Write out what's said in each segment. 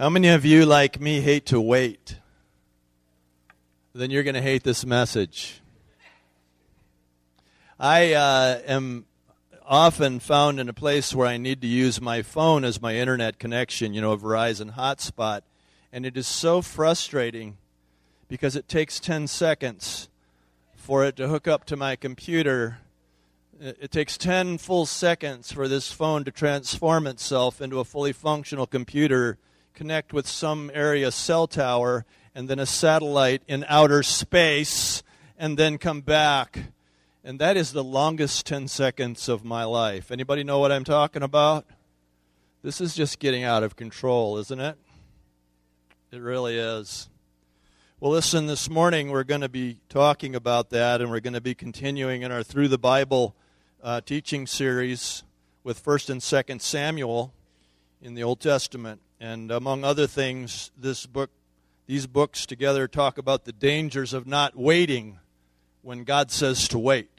How many of you, like me, hate to wait? Then you're going to hate this message. I uh, am often found in a place where I need to use my phone as my internet connection, you know, a Verizon hotspot. And it is so frustrating because it takes 10 seconds for it to hook up to my computer. It takes 10 full seconds for this phone to transform itself into a fully functional computer connect with some area cell tower and then a satellite in outer space and then come back. And that is the longest 10 seconds of my life. Anybody know what I'm talking about? This is just getting out of control, isn't it? It really is. Well, listen, this morning we're going to be talking about that, and we're going to be continuing in our Through the Bible uh, teaching series with 1st and 2nd Samuel in the Old Testament. And among other things, this book, these books together talk about the dangers of not waiting when God says to wait.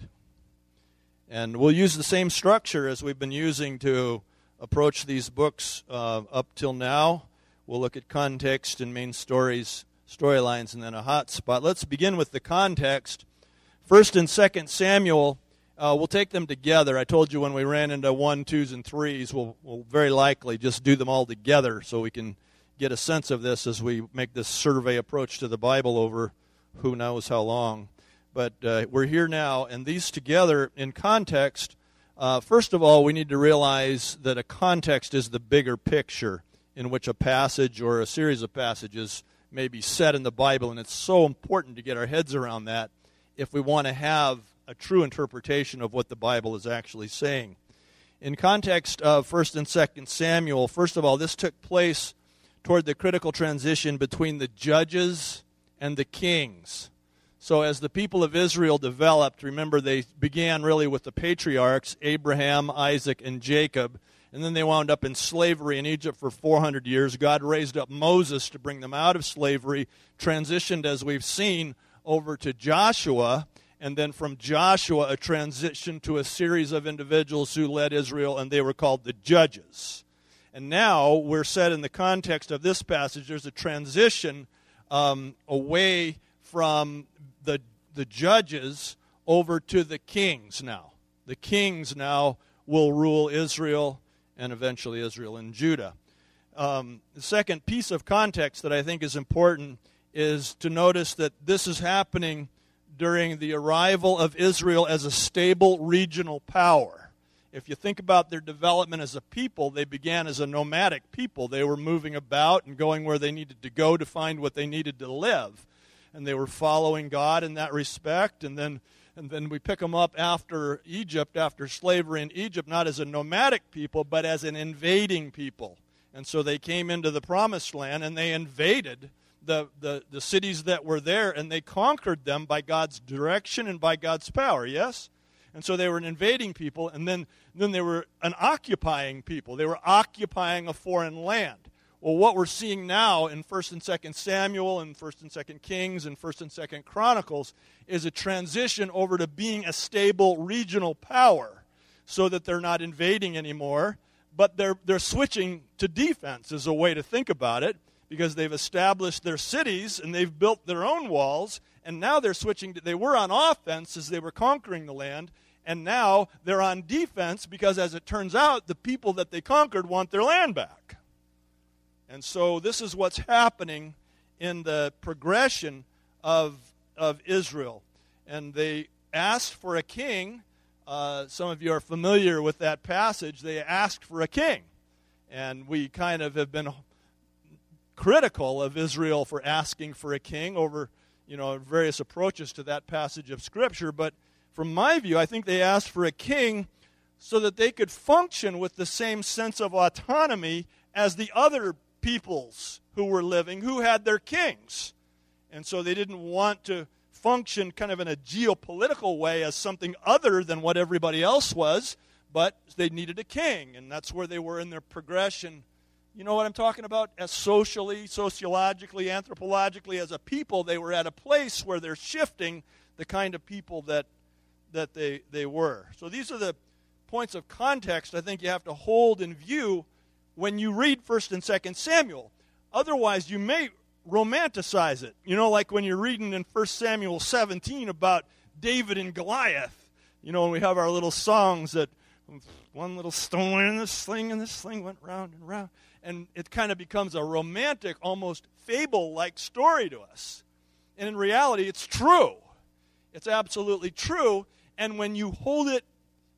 And we'll use the same structure as we've been using to approach these books uh, up till now. We'll look at context and main stories, storylines, and then a hot spot. Let's begin with the context. First and Second Samuel uh, we'll take them together. I told you when we ran into one, twos, and threes, we'll, we'll very likely just do them all together so we can get a sense of this as we make this survey approach to the Bible over who knows how long. But uh, we're here now, and these together in context. Uh, first of all, we need to realize that a context is the bigger picture in which a passage or a series of passages may be set in the Bible, and it's so important to get our heads around that if we want to have a true interpretation of what the Bible is actually saying. In context of 1st and 2nd Samuel, first of all, this took place toward the critical transition between the judges and the kings. So, as the people of Israel developed, remember they began really with the patriarchs Abraham, Isaac, and Jacob, and then they wound up in slavery in Egypt for 400 years. God raised up Moses to bring them out of slavery, transitioned, as we've seen, over to Joshua, and then from Joshua, a transition to a series of individuals who led Israel, and they were called the judges. And now we're set in the context of this passage. There's a transition um, away from the, the judges over to the kings now. The kings now will rule Israel and eventually Israel and Judah. Um, the second piece of context that I think is important is to notice that this is happening during the arrival of Israel as a stable regional power. If you think about their development as a people, they began as a nomadic people. They were moving about and going where they needed to go to find what they needed to live. And they were following God in that respect. And then, and then we pick them up after Egypt, after slavery in Egypt, not as a nomadic people, but as an invading people. And so they came into the promised land and they invaded the, the, the cities that were there and they conquered them by God's direction and by God's power, yes? And so they were an invading people, and then, then they were an occupying people. They were occupying a foreign land. Well, what we're seeing now in 1st and 2nd Samuel and 1st and 2nd Kings and 1st and 2nd Chronicles is a transition over to being a stable regional power so that they're not invading anymore, but they're, they're switching to defense, is a way to think about it because they've established their cities and they've built their own walls, and now they're switching to, they were on offense as they were conquering the land, and now they're on defense because, as it turns out, the people that they conquered want their land back. And so, this is what's happening in the progression of, of Israel. And they asked for a king. Uh, some of you are familiar with that passage. They asked for a king. And we kind of have been critical of Israel for asking for a king over, you know, various approaches to that passage of Scripture. But from my view, I think they asked for a king so that they could function with the same sense of autonomy as the other peoples who were living who had their kings. And so they didn't want to function kind of in a geopolitical way as something other than what everybody else was, but they needed a king. And that's where they were in their progression you know what I'm talking about? As socially, sociologically, anthropologically, as a people, they were at a place where they're shifting the kind of people that, that they, they were. So these are the points of context I think you have to hold in view when you read 1st and 2nd Samuel. Otherwise, you may romanticize it. You know, like when you're reading in 1 Samuel 17 about David and Goliath. You know, and we have our little songs that one little stone in this sling and this sling went round and round. And it kind of becomes a romantic, almost fable like story to us. And in reality, it's true. It's absolutely true. And when you hold it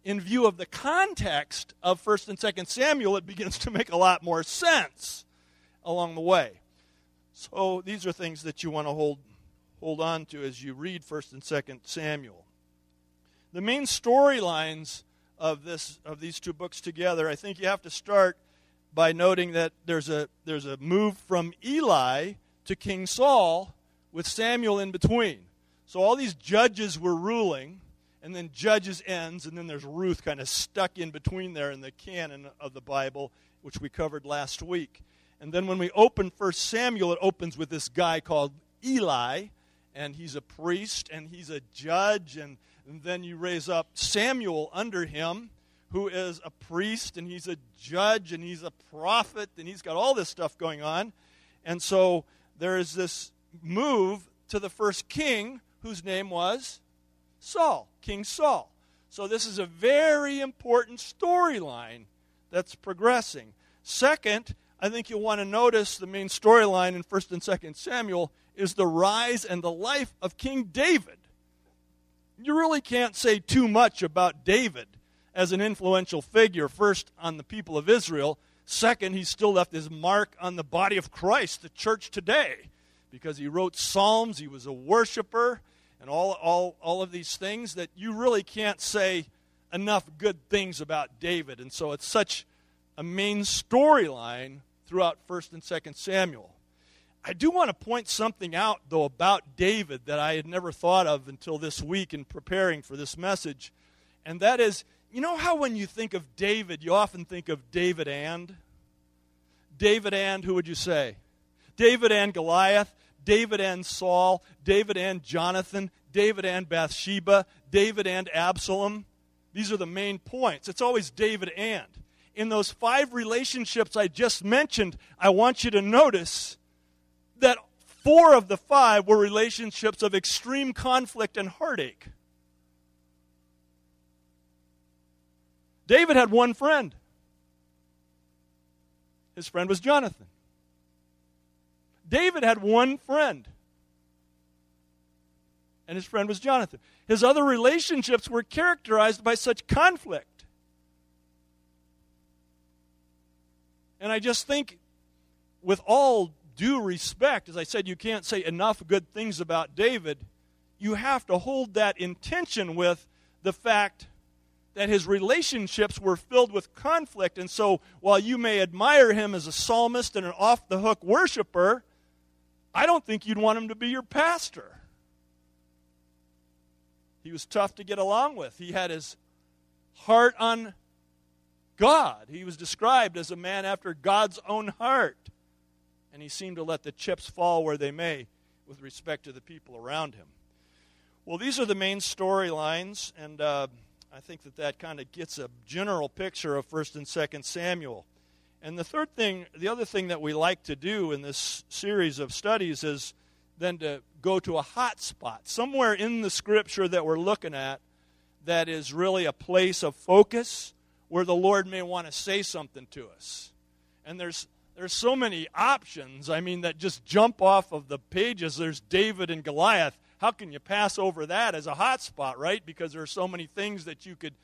in view of the context of 1st and 2nd Samuel, it begins to make a lot more sense along the way. So these are things that you want to hold hold on to as you read 1st and 2nd Samuel. The main storylines of this of these two books together, I think you have to start by noting that there's a there's a move from Eli to King Saul with Samuel in between. So all these judges were ruling, and then Judges ends, and then there's Ruth kind of stuck in between there in the canon of the Bible, which we covered last week. And then when we open First Samuel, it opens with this guy called Eli, and he's a priest and he's a judge, and, and then you raise up Samuel under him, who is a priest and he's a judge and he's a prophet and he's got all this stuff going on. And so there is this move to the first king whose name was Saul, King Saul. So this is a very important storyline that's progressing. Second, I think you'll want to notice the main storyline in 1st and 2nd Samuel is the rise and the life of King David. You really can't say too much about David as an influential figure, first on the people of Israel. Second, he still left his mark on the body of Christ, the church today, because he wrote Psalms, he was a worshiper, and all, all, all of these things that you really can't say enough good things about David. And so it's such a main storyline throughout 1st and 2nd Samuel. I do want to point something out, though, about David that I had never thought of until this week in preparing for this message. And that is, you know how when you think of David, you often think of David and? David and, who would you say? David and Goliath, David and Saul, David and Jonathan, David and Bathsheba, David and Absalom. These are the main points. It's always David and in those five relationships I just mentioned, I want you to notice that four of the five were relationships of extreme conflict and heartache. David had one friend. His friend was Jonathan. David had one friend. And his friend was Jonathan. His other relationships were characterized by such conflict. And I just think, with all due respect, as I said, you can't say enough good things about David. You have to hold that in tension with the fact that his relationships were filled with conflict. And so, while you may admire him as a psalmist and an off the hook worshiper, I don't think you'd want him to be your pastor. He was tough to get along with. He had his heart on God. He was described as a man after God's own heart. And he seemed to let the chips fall where they may with respect to the people around him. Well, these are the main storylines, and uh, I think that that kind of gets a general picture of 1st and 2nd Samuel. And the third thing, the other thing that we like to do in this series of studies is then to go to a hot spot, somewhere in the scripture that we're looking at that is really a place of focus where the Lord may want to say something to us. And there's there's so many options, I mean, that just jump off of the pages. There's David and Goliath. How can you pass over that as a hot spot, right? Because there are so many things that you could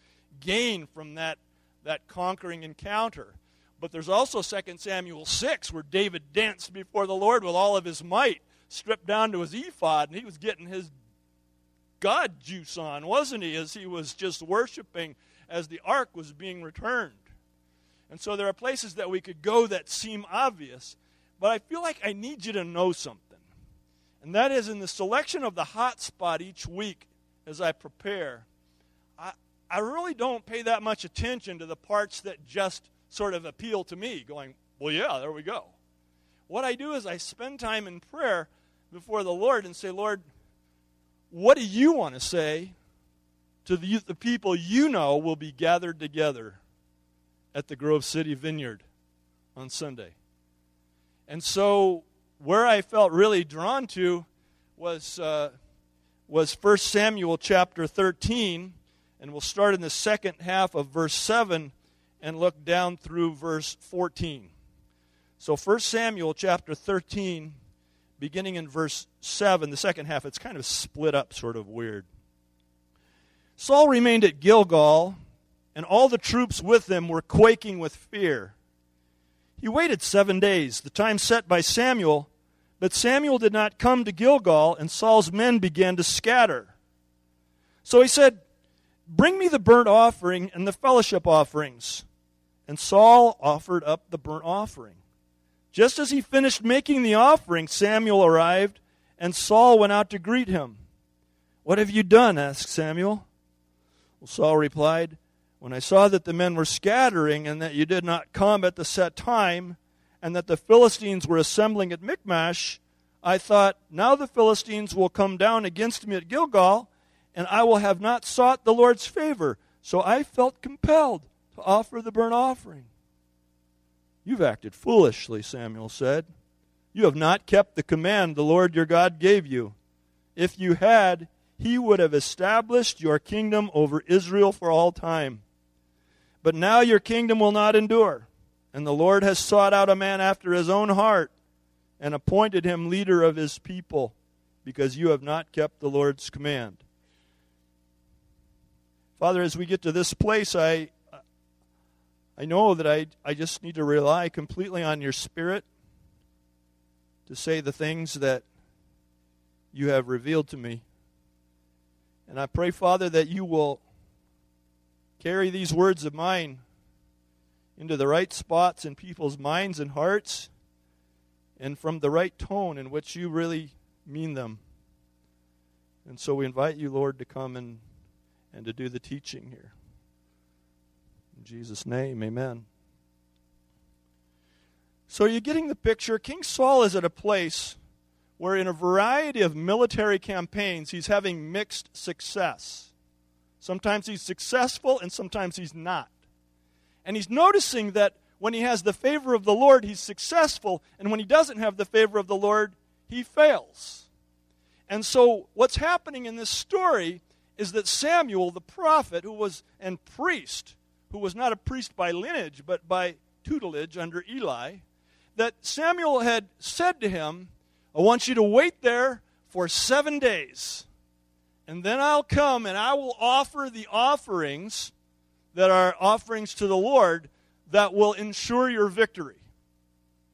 gain from that, that conquering encounter. But there's also 2 Samuel 6, where David danced before the Lord with all of his might, stripped down to his ephod, and he was getting his God juice on, wasn't he, as he was just worshiping as the ark was being returned. And so there are places that we could go that seem obvious, but I feel like I need you to know something. And that is in the selection of the hot spot each week as I prepare, I, I really don't pay that much attention to the parts that just sort of appeal to me, going, well, yeah, there we go. What I do is I spend time in prayer before the Lord and say, Lord, what do you want to say to the, the people you know will be gathered together at the Grove City Vineyard on Sunday. And so, where I felt really drawn to was, uh, was 1 Samuel chapter 13, and we'll start in the second half of verse 7 and look down through verse 14. So 1 Samuel chapter 13, beginning in verse 7, the second half, it's kind of split up, sort of weird. Saul remained at Gilgal, and all the troops with him were quaking with fear. He waited seven days, the time set by Samuel, but Samuel did not come to Gilgal, and Saul's men began to scatter. So he said, Bring me the burnt offering and the fellowship offerings. And Saul offered up the burnt offering. Just as he finished making the offering, Samuel arrived, and Saul went out to greet him. What have you done? asked Samuel. Well, Saul replied, When I saw that the men were scattering, and that you did not come at the set time, and that the Philistines were assembling at Michmash, I thought, Now the Philistines will come down against me at Gilgal, and I will have not sought the Lord's favor. So I felt compelled to offer the burnt offering. You've acted foolishly, Samuel said. You have not kept the command the Lord your God gave you. If you had, he would have established your kingdom over Israel for all time. But now your kingdom will not endure, and the Lord has sought out a man after his own heart and appointed him leader of his people, because you have not kept the Lord's command. Father, as we get to this place, I, I know that I, I just need to rely completely on your Spirit to say the things that you have revealed to me. And I pray, Father, that you will carry these words of mine into the right spots in people's minds and hearts and from the right tone in which you really mean them. And so we invite you, Lord, to come and, and to do the teaching here. In Jesus' name, amen. So you're getting the picture. King Saul is at a place where, in a variety of military campaigns, he's having mixed success. Sometimes he's successful and sometimes he's not. And he's noticing that when he has the favor of the Lord, he's successful, and when he doesn't have the favor of the Lord, he fails. And so, what's happening in this story is that Samuel, the prophet, who was and priest, who was not a priest by lineage, but by tutelage under Eli, that Samuel had said to him, I want you to wait there for seven days, and then I'll come and I will offer the offerings that are offerings to the Lord that will ensure your victory.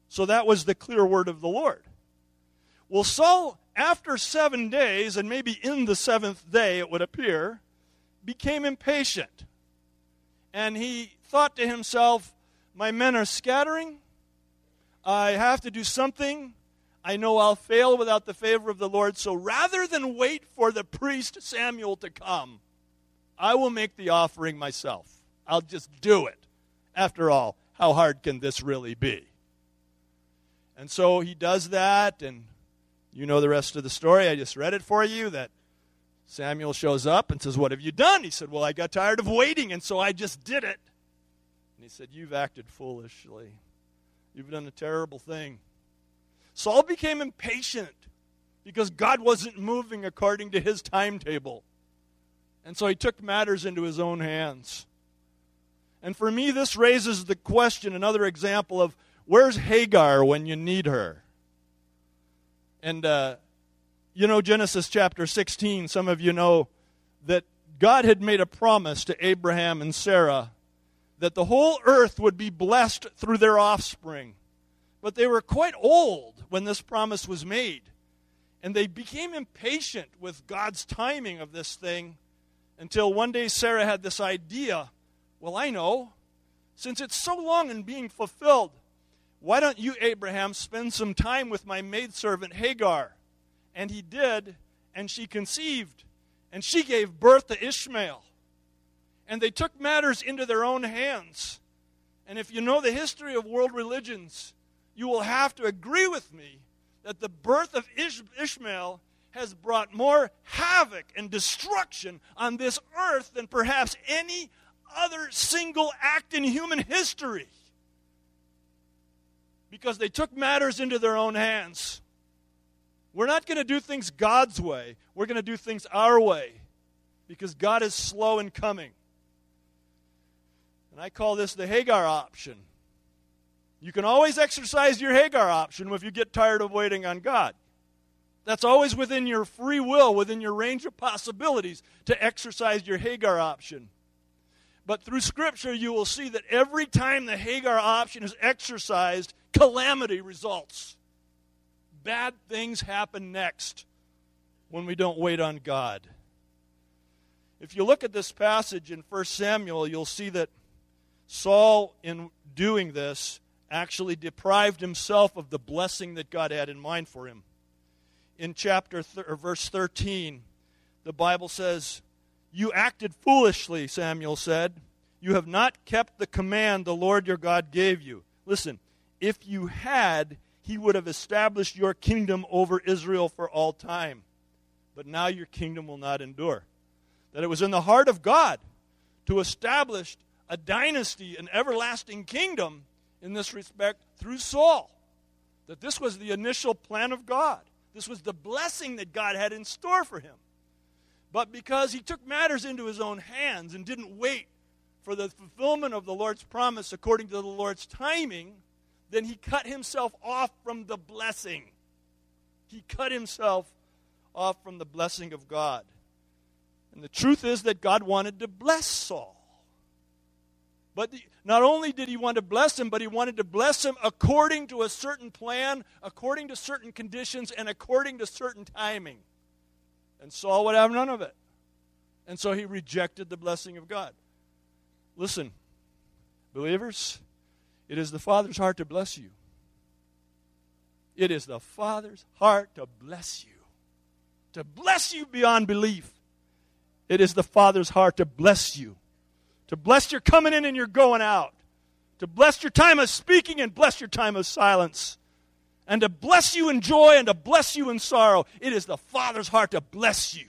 So that was the clear word of the Lord. Well, Saul, after seven days, and maybe in the seventh day, it would appear, became impatient and he thought to himself, My men are scattering. I have to do something. I know I'll fail without the favor of the Lord. So rather than wait for the priest Samuel to come, I will make the offering myself. I'll just do it. After all, how hard can this really be? And so he does that, and you know the rest of the story. I just read it for you that Samuel shows up and says, What have you done? He said, Well, I got tired of waiting, and so I just did it. And he said, You've acted foolishly. You've done a terrible thing. Saul became impatient because God wasn't moving according to his timetable. And so he took matters into his own hands. And for me, this raises the question another example of where's Hagar when you need her? And uh, you know Genesis chapter 16, some of you know that God had made a promise to Abraham and Sarah that the whole earth would be blessed through their offspring. But they were quite old when this promise was made. And they became impatient with God's timing of this thing until one day Sarah had this idea well, I know, since it's so long in being fulfilled, why don't you, Abraham, spend some time with my maidservant Hagar? And he did, and she conceived, and she gave birth to Ishmael. And they took matters into their own hands. And if you know the history of world religions, you will have to agree with me that the birth of Ish- Ishmael has brought more havoc and destruction on this earth than perhaps any other single act in human history because they took matters into their own hands. We're not going to do things God's way, we're going to do things our way because God is slow in coming. And I call this the Hagar option. You can always exercise your Hagar option if you get tired of waiting on God. That's always within your free will, within your range of possibilities to exercise your Hagar option. But through Scripture, you will see that every time the Hagar option is exercised, calamity results. Bad things happen next when we don't wait on God. If you look at this passage in 1 Samuel, you'll see that Saul, in doing this, actually deprived himself of the blessing that God had in mind for him. In chapter th- verse 13, the Bible says, You acted foolishly, Samuel said. You have not kept the command the Lord your God gave you. Listen, if you had, he would have established your kingdom over Israel for all time. But now your kingdom will not endure. That it was in the heart of God to establish a dynasty, an everlasting kingdom in this respect through Saul. That this was the initial plan of God. This was the blessing that God had in store for him. But because he took matters into his own hands and didn't wait for the fulfillment of the Lord's promise according to the Lord's timing, then he cut himself off from the blessing. He cut himself off from the blessing of God. And the truth is that God wanted to bless Saul. But the, not only did he want to bless him, but he wanted to bless him according to a certain plan, according to certain conditions, and according to certain timing. And Saul would have none of it. And so he rejected the blessing of God. Listen, believers, it is the Father's heart to bless you. It is the Father's heart to bless you, to bless you beyond belief. It is the Father's heart to bless you to bless your coming in and your going out, to bless your time of speaking and bless your time of silence, and to bless you in joy and to bless you in sorrow. It is the Father's heart to bless you.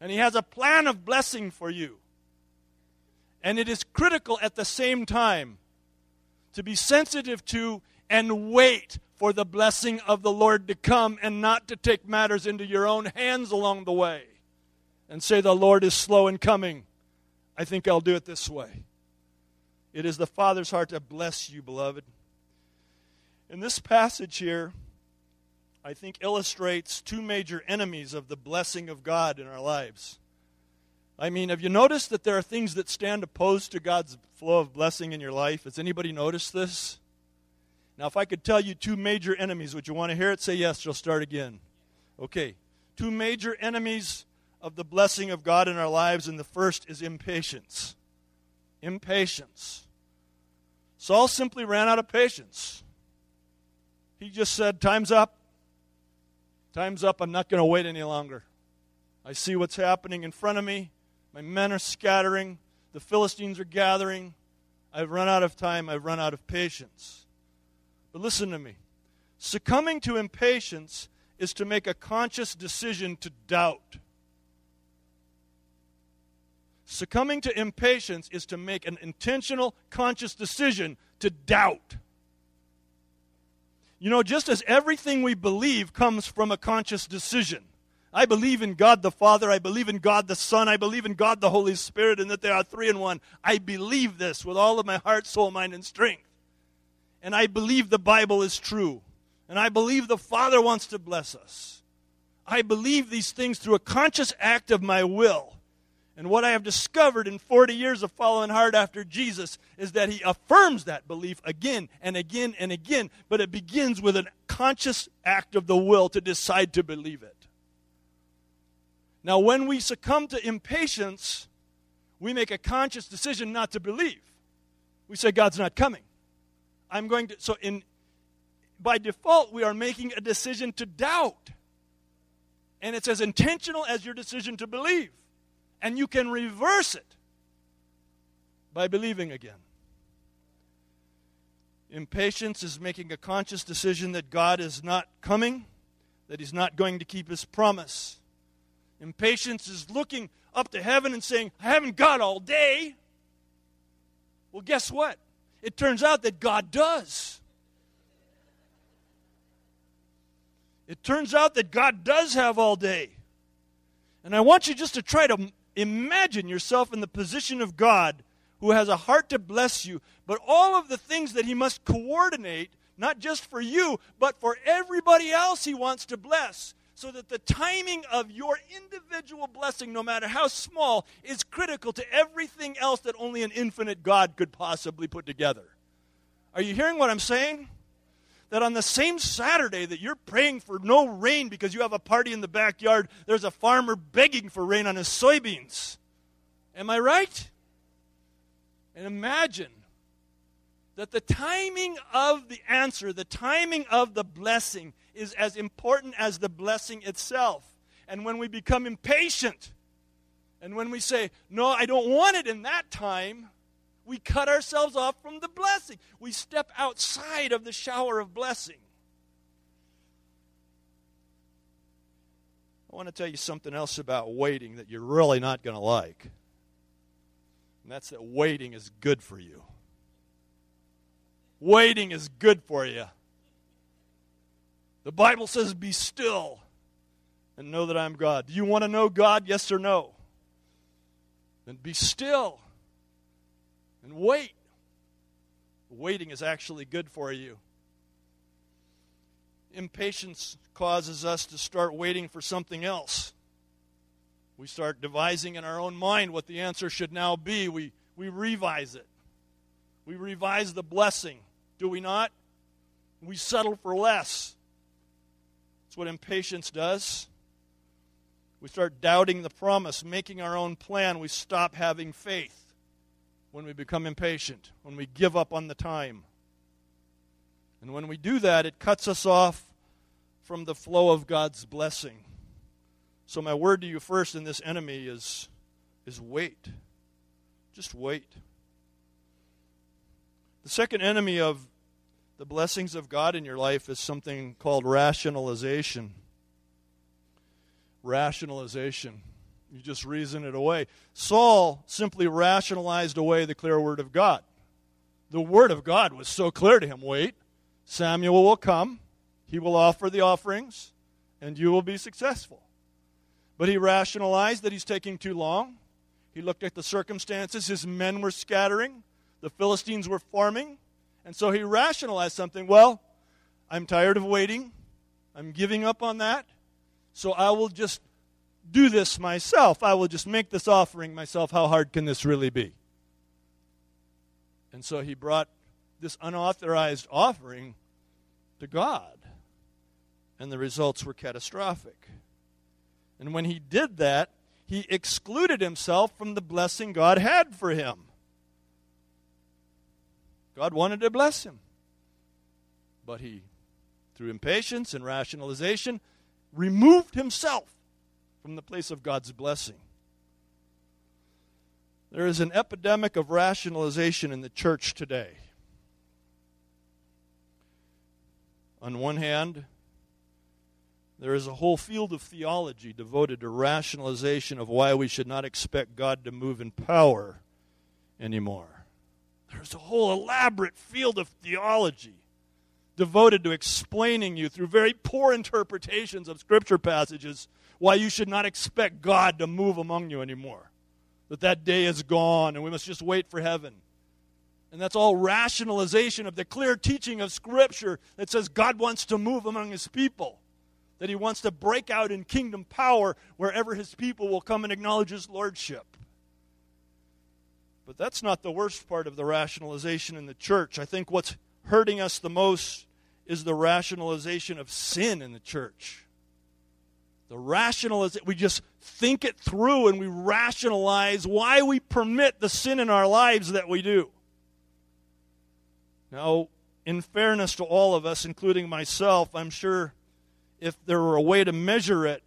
And He has a plan of blessing for you. And it is critical at the same time to be sensitive to and wait for the blessing of the Lord to come and not to take matters into your own hands along the way and say, The Lord is slow in coming I think I'll do it this way. It is the Father's heart to bless you, beloved. In this passage here, I think illustrates two major enemies of the blessing of God in our lives. I mean, have you noticed that there are things that stand opposed to God's flow of blessing in your life? Has anybody noticed this? Now, if I could tell you two major enemies, would you want to hear it? Say yes, you'll start again. Okay. Two major enemies of the blessing of God in our lives, and the first is impatience. Impatience. Saul simply ran out of patience. He just said, Time's up. Time's up. I'm not going to wait any longer. I see what's happening in front of me. My men are scattering. The Philistines are gathering. I've run out of time. I've run out of patience. But listen to me. Succumbing to impatience is to make a conscious decision to doubt. Succumbing to impatience is to make an intentional, conscious decision to doubt. You know, just as everything we believe comes from a conscious decision. I believe in God the Father, I believe in God the Son, I believe in God the Holy Spirit, and that they are three in one. I believe this with all of my heart, soul, mind, and strength. And I believe the Bible is true. And I believe the Father wants to bless us. I believe these things through a conscious act of my will. And what I have discovered in 40 years of following hard after Jesus is that he affirms that belief again and again and again, but it begins with a conscious act of the will to decide to believe it. Now, when we succumb to impatience, we make a conscious decision not to believe. We say, God's not coming. I'm going to, so in, by default, we are making a decision to doubt. And it's as intentional as your decision to believe. And you can reverse it by believing again. Impatience is making a conscious decision that God is not coming, that He's not going to keep His promise. Impatience is looking up to heaven and saying, I haven't got all day. Well, guess what? It turns out that God does. It turns out that God does have all day. And I want you just to try to imagine yourself in the position of God who has a heart to bless you, but all of the things that He must coordinate, not just for you, but for everybody else He wants to bless, so that the timing of your individual blessing, no matter how small, is critical to everything else that only an infinite God could possibly put together. Are you hearing what I'm saying? That on the same Saturday that you're praying for no rain because you have a party in the backyard, there's a farmer begging for rain on his soybeans. Am I right? And imagine that the timing of the answer, the timing of the blessing, is as important as the blessing itself. And when we become impatient, and when we say, No, I don't want it in that time, we cut ourselves off from the blessing. We step outside of the shower of blessing. I want to tell you something else about waiting that you're really not going to like. And that's that waiting is good for you. Waiting is good for you. The Bible says, Be still and know that I'm God. Do you want to know God? Yes or no? Then be still and wait. Waiting is actually good for you. Impatience causes us to start waiting for something else. We start devising in our own mind what the answer should now be. We, we revise it. We revise the blessing, do we not? We settle for less. That's what impatience does. We start doubting the promise, making our own plan. We stop having faith when we become impatient, when we give up on the time. And when we do that, it cuts us off from the flow of God's blessing. So, my word to you first in this enemy is, is wait. Just wait. The second enemy of the blessings of God in your life is something called rationalization. Rationalization. You just reason it away. Saul simply rationalized away the clear word of God. The word of God was so clear to him wait, Samuel will come, he will offer the offerings, and you will be successful. But he rationalized that he's taking too long. He looked at the circumstances. His men were scattering, the Philistines were farming. And so he rationalized something. Well, I'm tired of waiting. I'm giving up on that. So I will just do this myself. I will just make this offering myself. How hard can this really be? And so he brought this unauthorized offering to God. And the results were catastrophic. And when he did that, he excluded himself from the blessing God had for him. God wanted to bless him. But he, through impatience and rationalization, removed himself from the place of God's blessing. There is an epidemic of rationalization in the church today. On one hand, there is a whole field of theology devoted to rationalization of why we should not expect God to move in power anymore. There's a whole elaborate field of theology devoted to explaining you through very poor interpretations of scripture passages why you should not expect God to move among you anymore. That that day is gone and we must just wait for heaven. And that's all rationalization of the clear teaching of Scripture that says God wants to move among His people that he wants to break out in kingdom power wherever his people will come and acknowledge his lordship. But that's not the worst part of the rationalization in the church. I think what's hurting us the most is the rationalization of sin in the church. The rationalization, we just think it through and we rationalize why we permit the sin in our lives that we do. Now, in fairness to all of us, including myself, I'm sure if there were a way to measure it,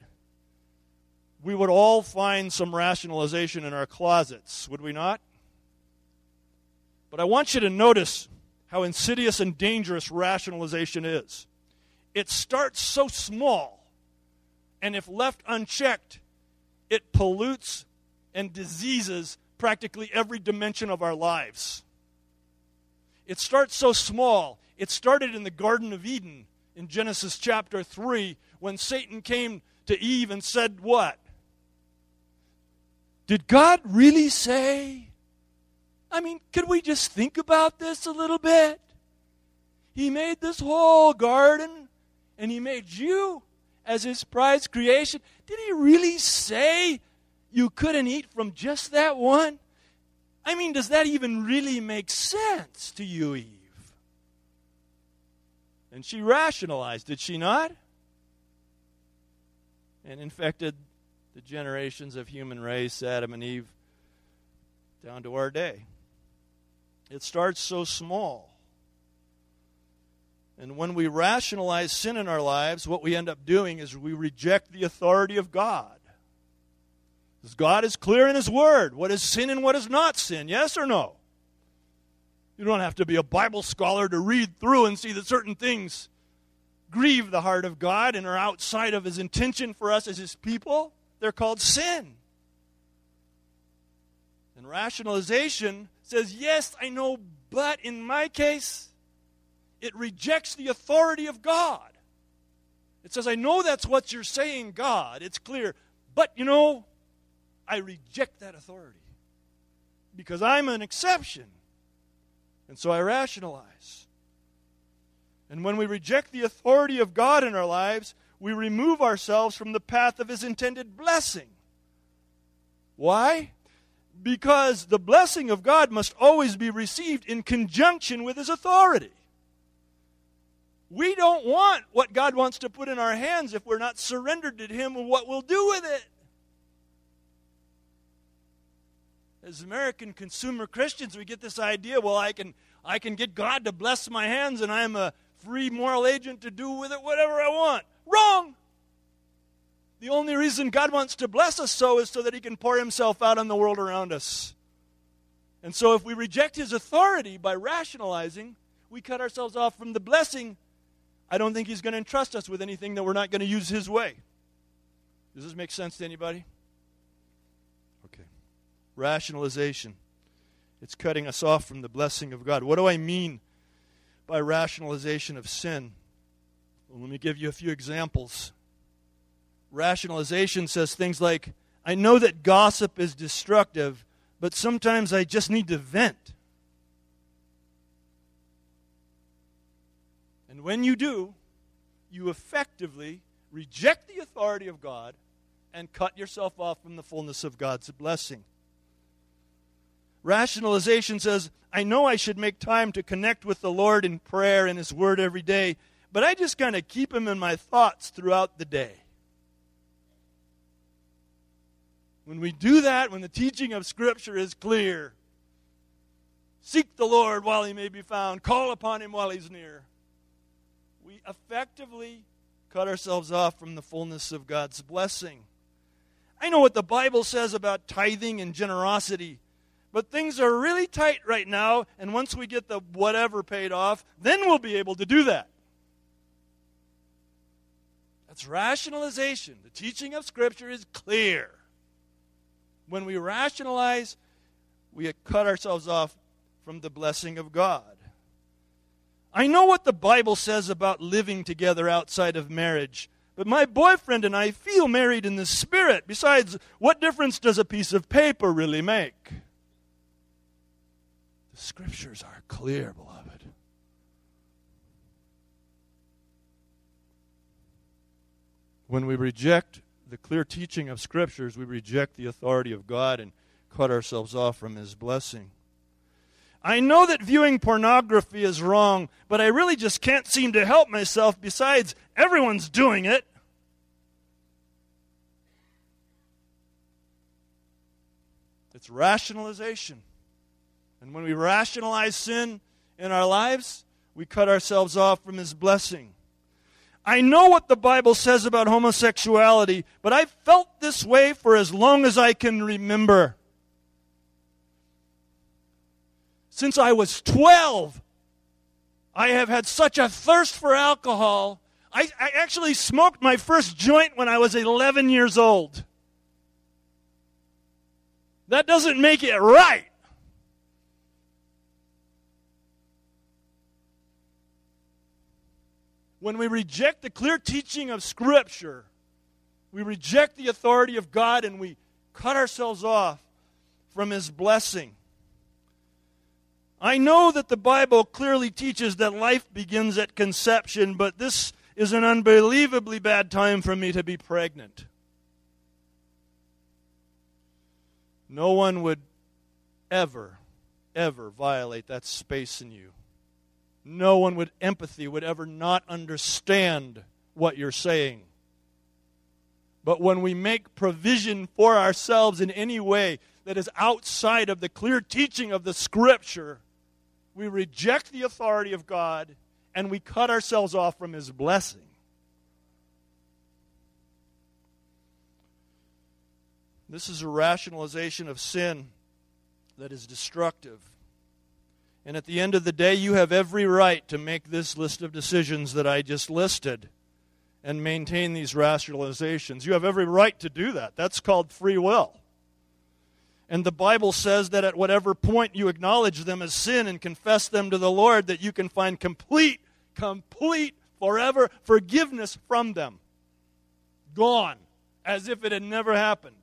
we would all find some rationalization in our closets, would we not? But I want you to notice how insidious and dangerous rationalization is. It starts so small, and if left unchecked, it pollutes and diseases practically every dimension of our lives. It starts so small. It started in the Garden of Eden in Genesis chapter 3 when Satan came to Eve and said, What? Did God really say? I mean, could we just think about this a little bit? He made this whole garden and he made you as his prized creation. Did he really say you couldn't eat from just that one? I mean, does that even really make sense to you, Eve? And she rationalized, did she not? And infected the generations of human race, Adam and Eve, down to our day. It starts so small. And when we rationalize sin in our lives, what we end up doing is we reject the authority of God. Because God is clear in His Word. What is sin and what is not sin? Yes or no? You don't have to be a Bible scholar to read through and see that certain things grieve the heart of God and are outside of His intention for us as His people. They're called sin. And rationalization says, yes, I know, but in my case, it rejects the authority of God. It says, I know that's what you're saying, God. It's clear. But, you know, I reject that authority because I'm an exception. And so I rationalize. And when we reject the authority of God in our lives, we remove ourselves from the path of His intended blessing. Why? Because the blessing of God must always be received in conjunction with His authority. We don't want what God wants to put in our hands if we're not surrendered to Him and what we'll do with it. As American consumer Christians, we get this idea well, I can, I can get God to bless my hands and I'm a free moral agent to do with it whatever I want. Wrong! The only reason God wants to bless us so is so that He can pour Himself out on the world around us. And so, if we reject His authority by rationalizing, we cut ourselves off from the blessing I don't think he's going to entrust us with anything that we're not going to use his way. Does this make sense to anybody? Okay. Rationalization. It's cutting us off from the blessing of God. What do I mean by rationalization of sin? Well, let me give you a few examples. Rationalization says things like, I know that gossip is destructive, but sometimes I just need to vent. When you do, you effectively reject the authority of God and cut yourself off from the fullness of God's blessing. Rationalization says, I know I should make time to connect with the Lord in prayer and His Word every day, but I just kind of keep Him in my thoughts throughout the day. When we do that, when the teaching of Scripture is clear, seek the Lord while He may be found, call upon Him while He's near we effectively cut ourselves off from the fullness of God's blessing. I know what the Bible says about tithing and generosity, but things are really tight right now, and once we get the whatever paid off, then we'll be able to do that. That's rationalization. The teaching of Scripture is clear. When we rationalize, we cut ourselves off from the blessing of God. I know what the Bible says about living together outside of marriage, but my boyfriend and I feel married in the spirit. Besides, what difference does a piece of paper really make? The scriptures are clear, beloved. When we reject the clear teaching of scriptures, we reject the authority of God and cut ourselves off from his blessing. I know that viewing pornography is wrong, but I really just can't seem to help myself. Besides, everyone's doing it. It's rationalization. And when we rationalize sin in our lives, we cut ourselves off from His blessing. I know what the Bible says about homosexuality, but I've felt this way for as long as I can remember. Since I was 12, I have had such a thirst for alcohol. I, I, actually smoked my first joint when I was 11 years old. That doesn't make it right. When we reject the clear teaching of Scripture, we reject the authority of God and we cut ourselves off from His blessing. I know that the Bible clearly teaches that life begins at conception, but this is an unbelievably bad time for me to be pregnant. No one would ever, ever violate that space in you. No one with empathy would ever not understand what you're saying. But when we make provision for ourselves in any way that is outside of the clear teaching of the Scripture, we reject the authority of God and we cut ourselves off from His blessing. This is a rationalization of sin that is destructive. And at the end of the day, you have every right to make this list of decisions that I just listed and maintain these rationalizations. You have every right to do that. That's called free will. And the Bible says that at whatever point you acknowledge them as sin and confess them to the Lord, that you can find complete, complete, forever forgiveness from them. Gone, as if it had never happened.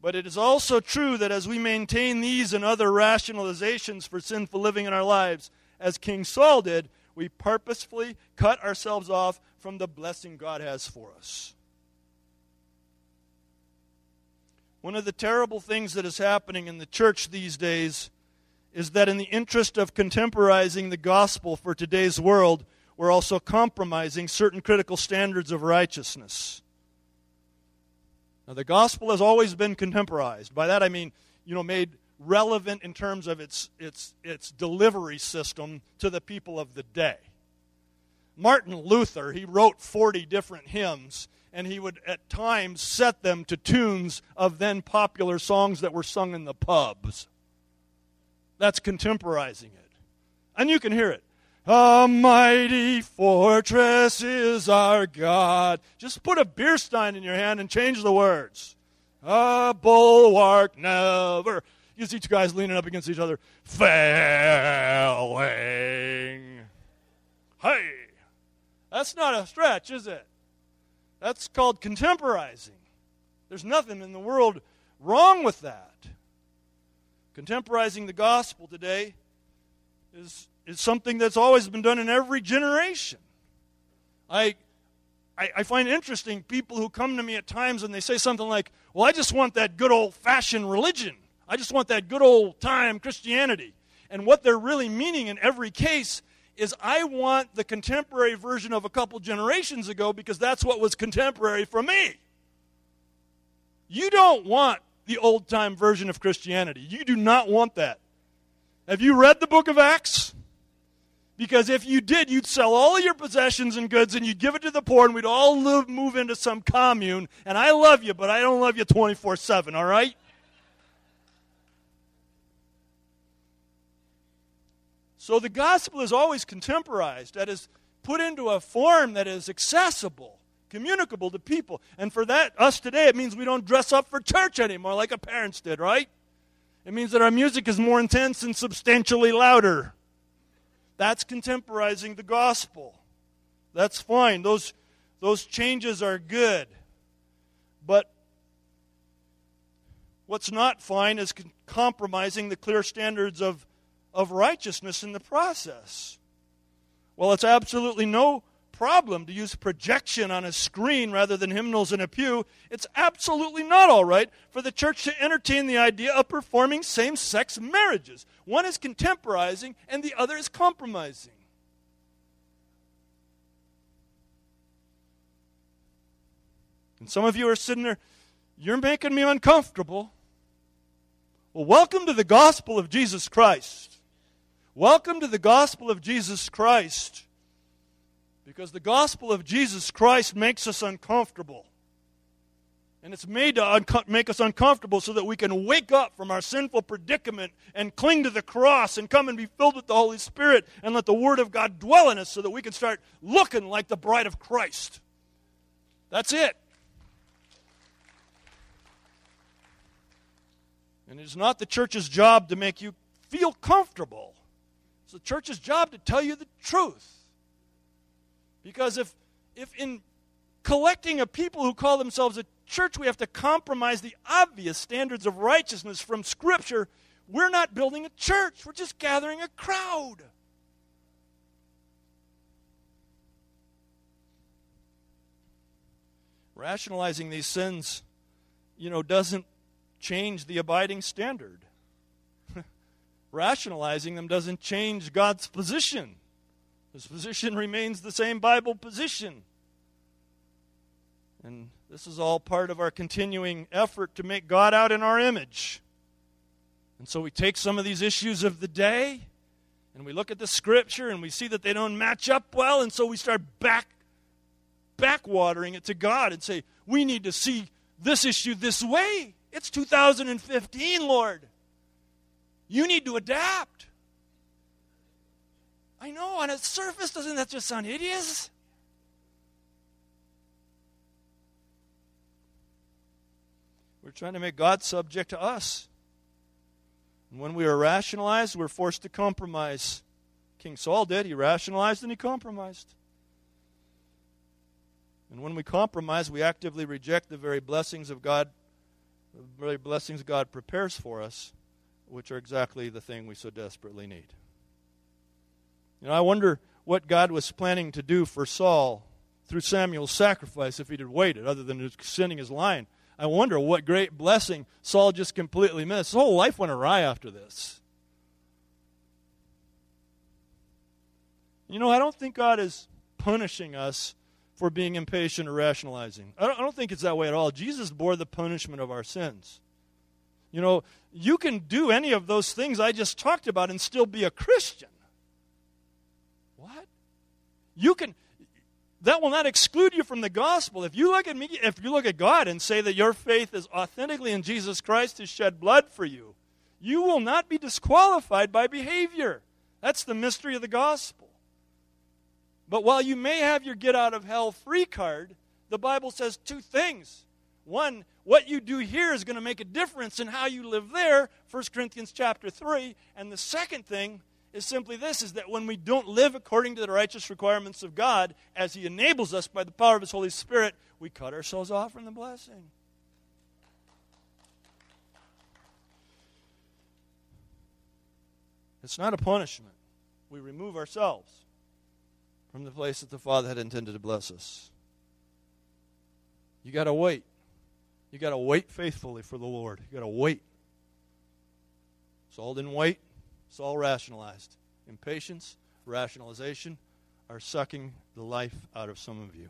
But it is also true that as we maintain these and other rationalizations for sinful living in our lives, as King Saul did, we purposefully cut ourselves off from the blessing God has for us. One of the terrible things that is happening in the church these days is that, in the interest of contemporizing the gospel for today's world, we're also compromising certain critical standards of righteousness. Now, the gospel has always been contemporized. By that I mean, you know, made relevant in terms of its, its, its delivery system to the people of the day. Martin Luther, he wrote 40 different hymns, and he would at times set them to tunes of then popular songs that were sung in the pubs. That's contemporizing it. And you can hear it. A mighty fortress is our God. Just put a beer stein in your hand and change the words. A bulwark never. You see two guys leaning up against each other, failing. Hey, that's not a stretch, is it? That's called contemporizing. There's nothing in the world wrong with that. Contemporizing the gospel today is is something that's always been done in every generation. I, I, I, find interesting people who come to me at times and they say something like, Well, I just want that good old fashioned religion. I just want that good old time Christianity. And what they're really meaning in every case is, I want the contemporary version of a couple generations ago because that's what was contemporary for me. You don't want the old time version of Christianity. You do not want that. Have you read the book of Acts? Because if you did, you'd sell all of your possessions and goods and you'd give it to the poor and we'd all live, move into some commune. And I love you, but I don't love you 24 7, all right? So the gospel is always contemporized, that is, put into a form that is accessible, communicable to people. And for that, us today, it means we don't dress up for church anymore like our parents did, right? It means that our music is more intense and substantially louder. That's contemporizing the gospel. That's fine. Those, those changes are good. But what's not fine is compromising the clear standards of, of righteousness in the process. Well, it's absolutely no problem to use projection on a screen rather than hymnals in a pew, it's absolutely not all right for the church to entertain the idea of performing same sex marriages. One is contemporizing, and the other is compromising. And some of you are sitting there, you're making me uncomfortable. Well, welcome to the gospel of Jesus Christ. Welcome to the gospel of Jesus Christ. Because the gospel of Jesus Christ makes us uncomfortable. And it's made to unco- make us uncomfortable so that we can wake up from our sinful predicament and cling to the cross and come and be filled with the Holy Spirit and let the Word of God dwell in us so that we can start looking like the bride of Christ. That's it. And it is not the church's job to make you feel comfortable. The church's job to tell you the truth. Because if, if in collecting a people who call themselves a church, we have to compromise the obvious standards of righteousness from Scripture, we're not building a church. We're just gathering a crowd. Rationalizing these sins, you know, doesn't change the abiding standard. Rationalizing them doesn't change God's position. His position remains the same Bible position. And this is all part of our continuing effort to make God out in our image. And so we take some of these issues of the day and we look at the scripture and we see that they don't match up well, and so we start back backwatering it to God and say, we need to see this issue this way. It's 2015, Lord. You need to adapt. I know, on its surface, doesn't that just sound hideous? We're trying to make God subject to us. And when we are rationalized, we're forced to compromise. King Saul did. He rationalized and he compromised. And when we compromise, we actively reject the very blessings of God, the very blessings God prepares for us, which are exactly the thing we so desperately need. You know, I wonder what God was planning to do for Saul through Samuel's sacrifice if he'd have waited, other than sending his line. I wonder what great blessing Saul just completely missed. His whole life went awry after this. You know, I don't think God is punishing us for being impatient or rationalizing. I don't, I don't think it's that way at all. Jesus bore the punishment of our sins. You know, you can do any of those things I just talked about and still be a Christian. What? You can that will not exclude you from the gospel. If you look at me, if you look at God and say that your faith is authentically in Jesus Christ to shed blood for you, you will not be disqualified by behavior. That's the mystery of the gospel. But while you may have your get out of hell free card, the Bible says two things. One, what you do here is going to make a difference in how you live there, 1 Corinthians chapter 3. And the second thing is simply this is that when we don't live according to the righteous requirements of God, as He enables us by the power of His Holy Spirit, we cut ourselves off from the blessing. It's not a punishment. We remove ourselves from the place that the Father had intended to bless us. You got to wait. You got to wait faithfully for the Lord. You got to wait. Saul didn't wait. It's all rationalized. Impatience, rationalization are sucking the life out of some of you.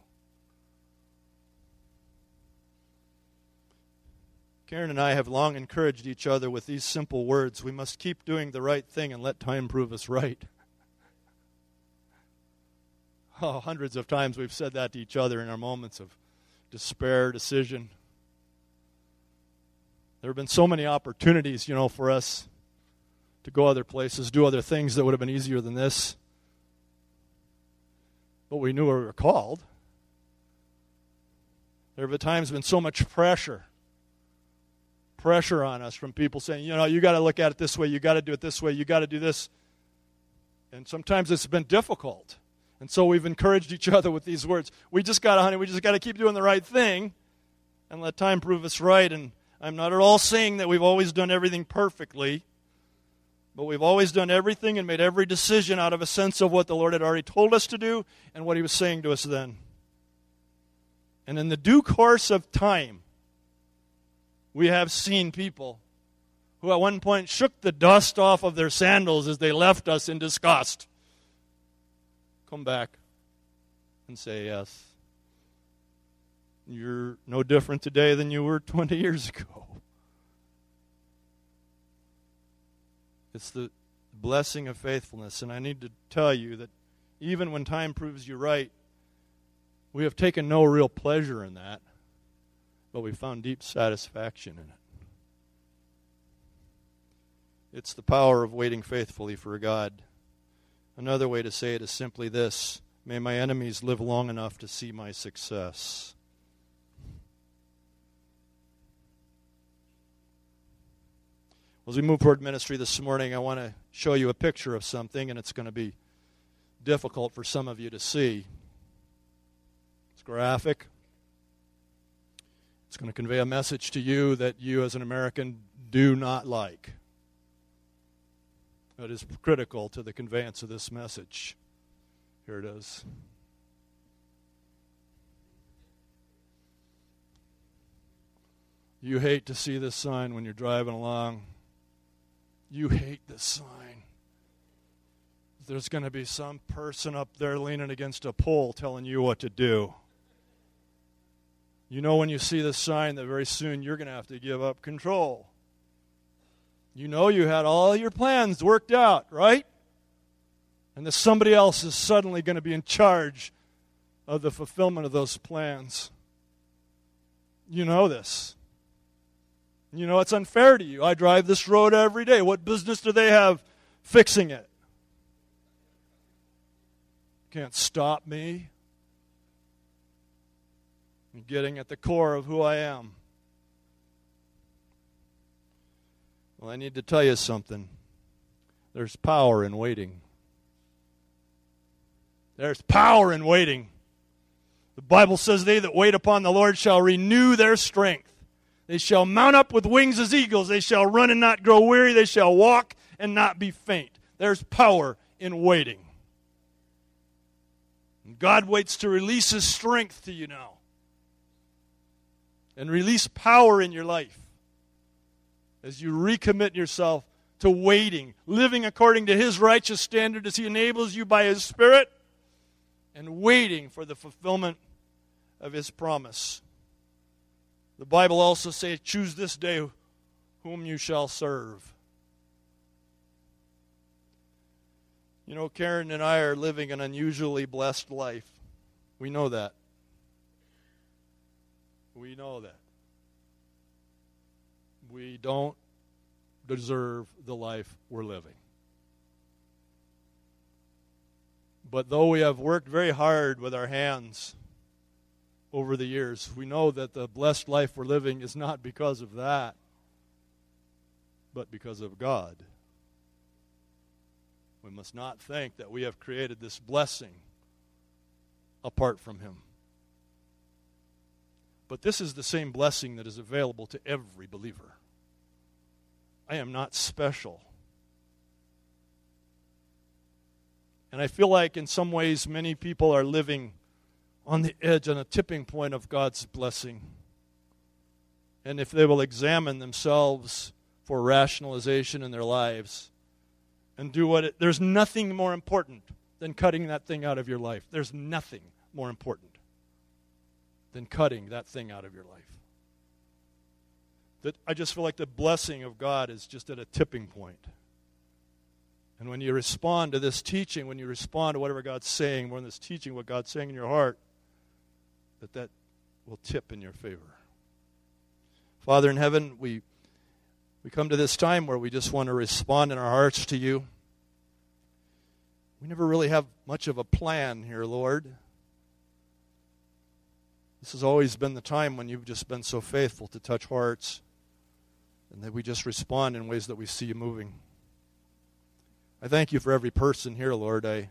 Karen and I have long encouraged each other with these simple words We must keep doing the right thing and let time prove us right. Oh, hundreds of times we've said that to each other in our moments of despair, decision. There have been so many opportunities, you know, for us to go other places, do other things that would have been easier than this. But we knew we were called. There have at times been so much pressure. Pressure on us from people saying, you know, you got to look at it this way, you got to do it this way, you got to do this. And sometimes it's been difficult. And so we've encouraged each other with these words. We just got to, honey, we just got to keep doing the right thing and let time prove us right. And I'm not at all saying that we've always done everything perfectly. But we've always done everything and made every decision out of a sense of what the Lord had already told us to do and what He was saying to us then. And in the due course of time, we have seen people who at one point shook the dust off of their sandals as they left us in disgust come back and say, Yes, you're no different today than you were 20 years ago. It's the blessing of faithfulness. And I need to tell you that even when time proves you right, we have taken no real pleasure in that, but we found deep satisfaction in it. It's the power of waiting faithfully for a God. Another way to say it is simply this May my enemies live long enough to see my success. As we move toward ministry this morning, I want to show you a picture of something, and it's going to be difficult for some of you to see. It's graphic. It's going to convey a message to you that you, as an American, do not like. That is critical to the conveyance of this message. Here it is. You hate to see this sign when you're driving along. You hate this sign. There's going to be some person up there leaning against a pole telling you what to do. You know when you see this sign that very soon you're going to have to give up control. You know you had all your plans worked out, right? And that somebody else is suddenly going to be in charge of the fulfillment of those plans. You know this. You know it's unfair to you. I drive this road every day. What business do they have fixing it? Can't stop me I'm getting at the core of who I am. Well, I need to tell you something. There's power in waiting. There's power in waiting. The Bible says, They that wait upon the Lord shall renew their strength. They shall mount up with wings as eagles. They shall run and not grow weary. They shall walk and not be faint. There's power in waiting. And God waits to release His strength to you now and release power in your life as you recommit yourself to waiting, living according to His righteous standard as He enables you by His Spirit, and waiting for the fulfillment of His promise. The Bible also says, Choose this day whom you shall serve. You know, Karen and I are living an unusually blessed life. We know that. We know that. We don't deserve the life we're living. But though we have worked very hard with our hands over the years, we know that the blessed life we're living is not because of that, but because of God. We must not think that we have created this blessing apart from Him. But this is the same blessing that is available to every believer. I am not special. And I feel like in some ways many people are living on the edge, on a tipping point of God's blessing. And if they will examine themselves for rationalization in their lives and do what it, there's nothing more important than cutting that thing out of your life. There's nothing more important than cutting that thing out of your life. That I just feel like the blessing of God is just at a tipping point. And when you respond to this teaching, when you respond to whatever God's saying, when this teaching, what God's saying in your heart, that that will tip in your favor. Father in heaven, we we come to this time where we just want to respond in our hearts to you. We never really have much of a plan here, Lord. This has always been the time when you've just been so faithful to touch hearts and that we just respond in ways that we see you moving. I thank you for every person here, Lord. I,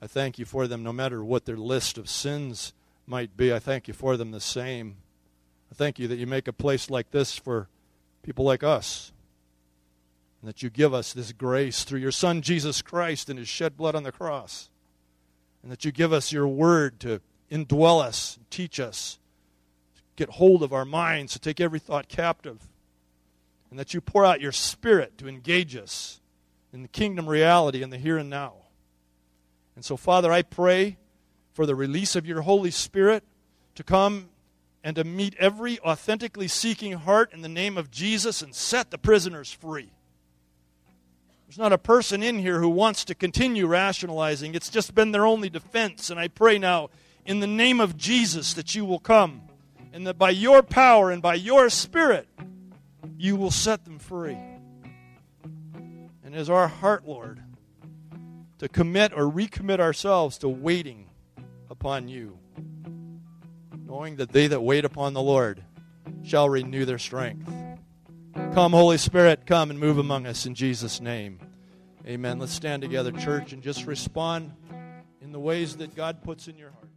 I thank you for them no matter what their list of sins might be. I thank you for them the same. I thank you that you make a place like this for people like us. And that you give us this grace through your Son, Jesus Christ, and his shed blood on the cross. And that you give us your word to indwell us, teach us, get hold of our minds, to take every thought captive, and that you pour out your spirit to engage us in the kingdom reality in the here and now. And so, Father, I pray for the release of your Holy Spirit to come and to meet every authentically seeking heart in the name of Jesus and set the prisoners free. There's not a person in here who wants to continue rationalizing. It's just been their only defense. And I pray now in the name of Jesus that you will come and that by your power and by your spirit you will set them free. And as our heart, Lord, to commit or recommit ourselves to waiting upon you, knowing that they that wait upon the Lord shall renew their strength. Come, Holy Spirit, come and move among us in Jesus' name. Amen. Let's stand together, church, and just respond in the ways that God puts in your heart.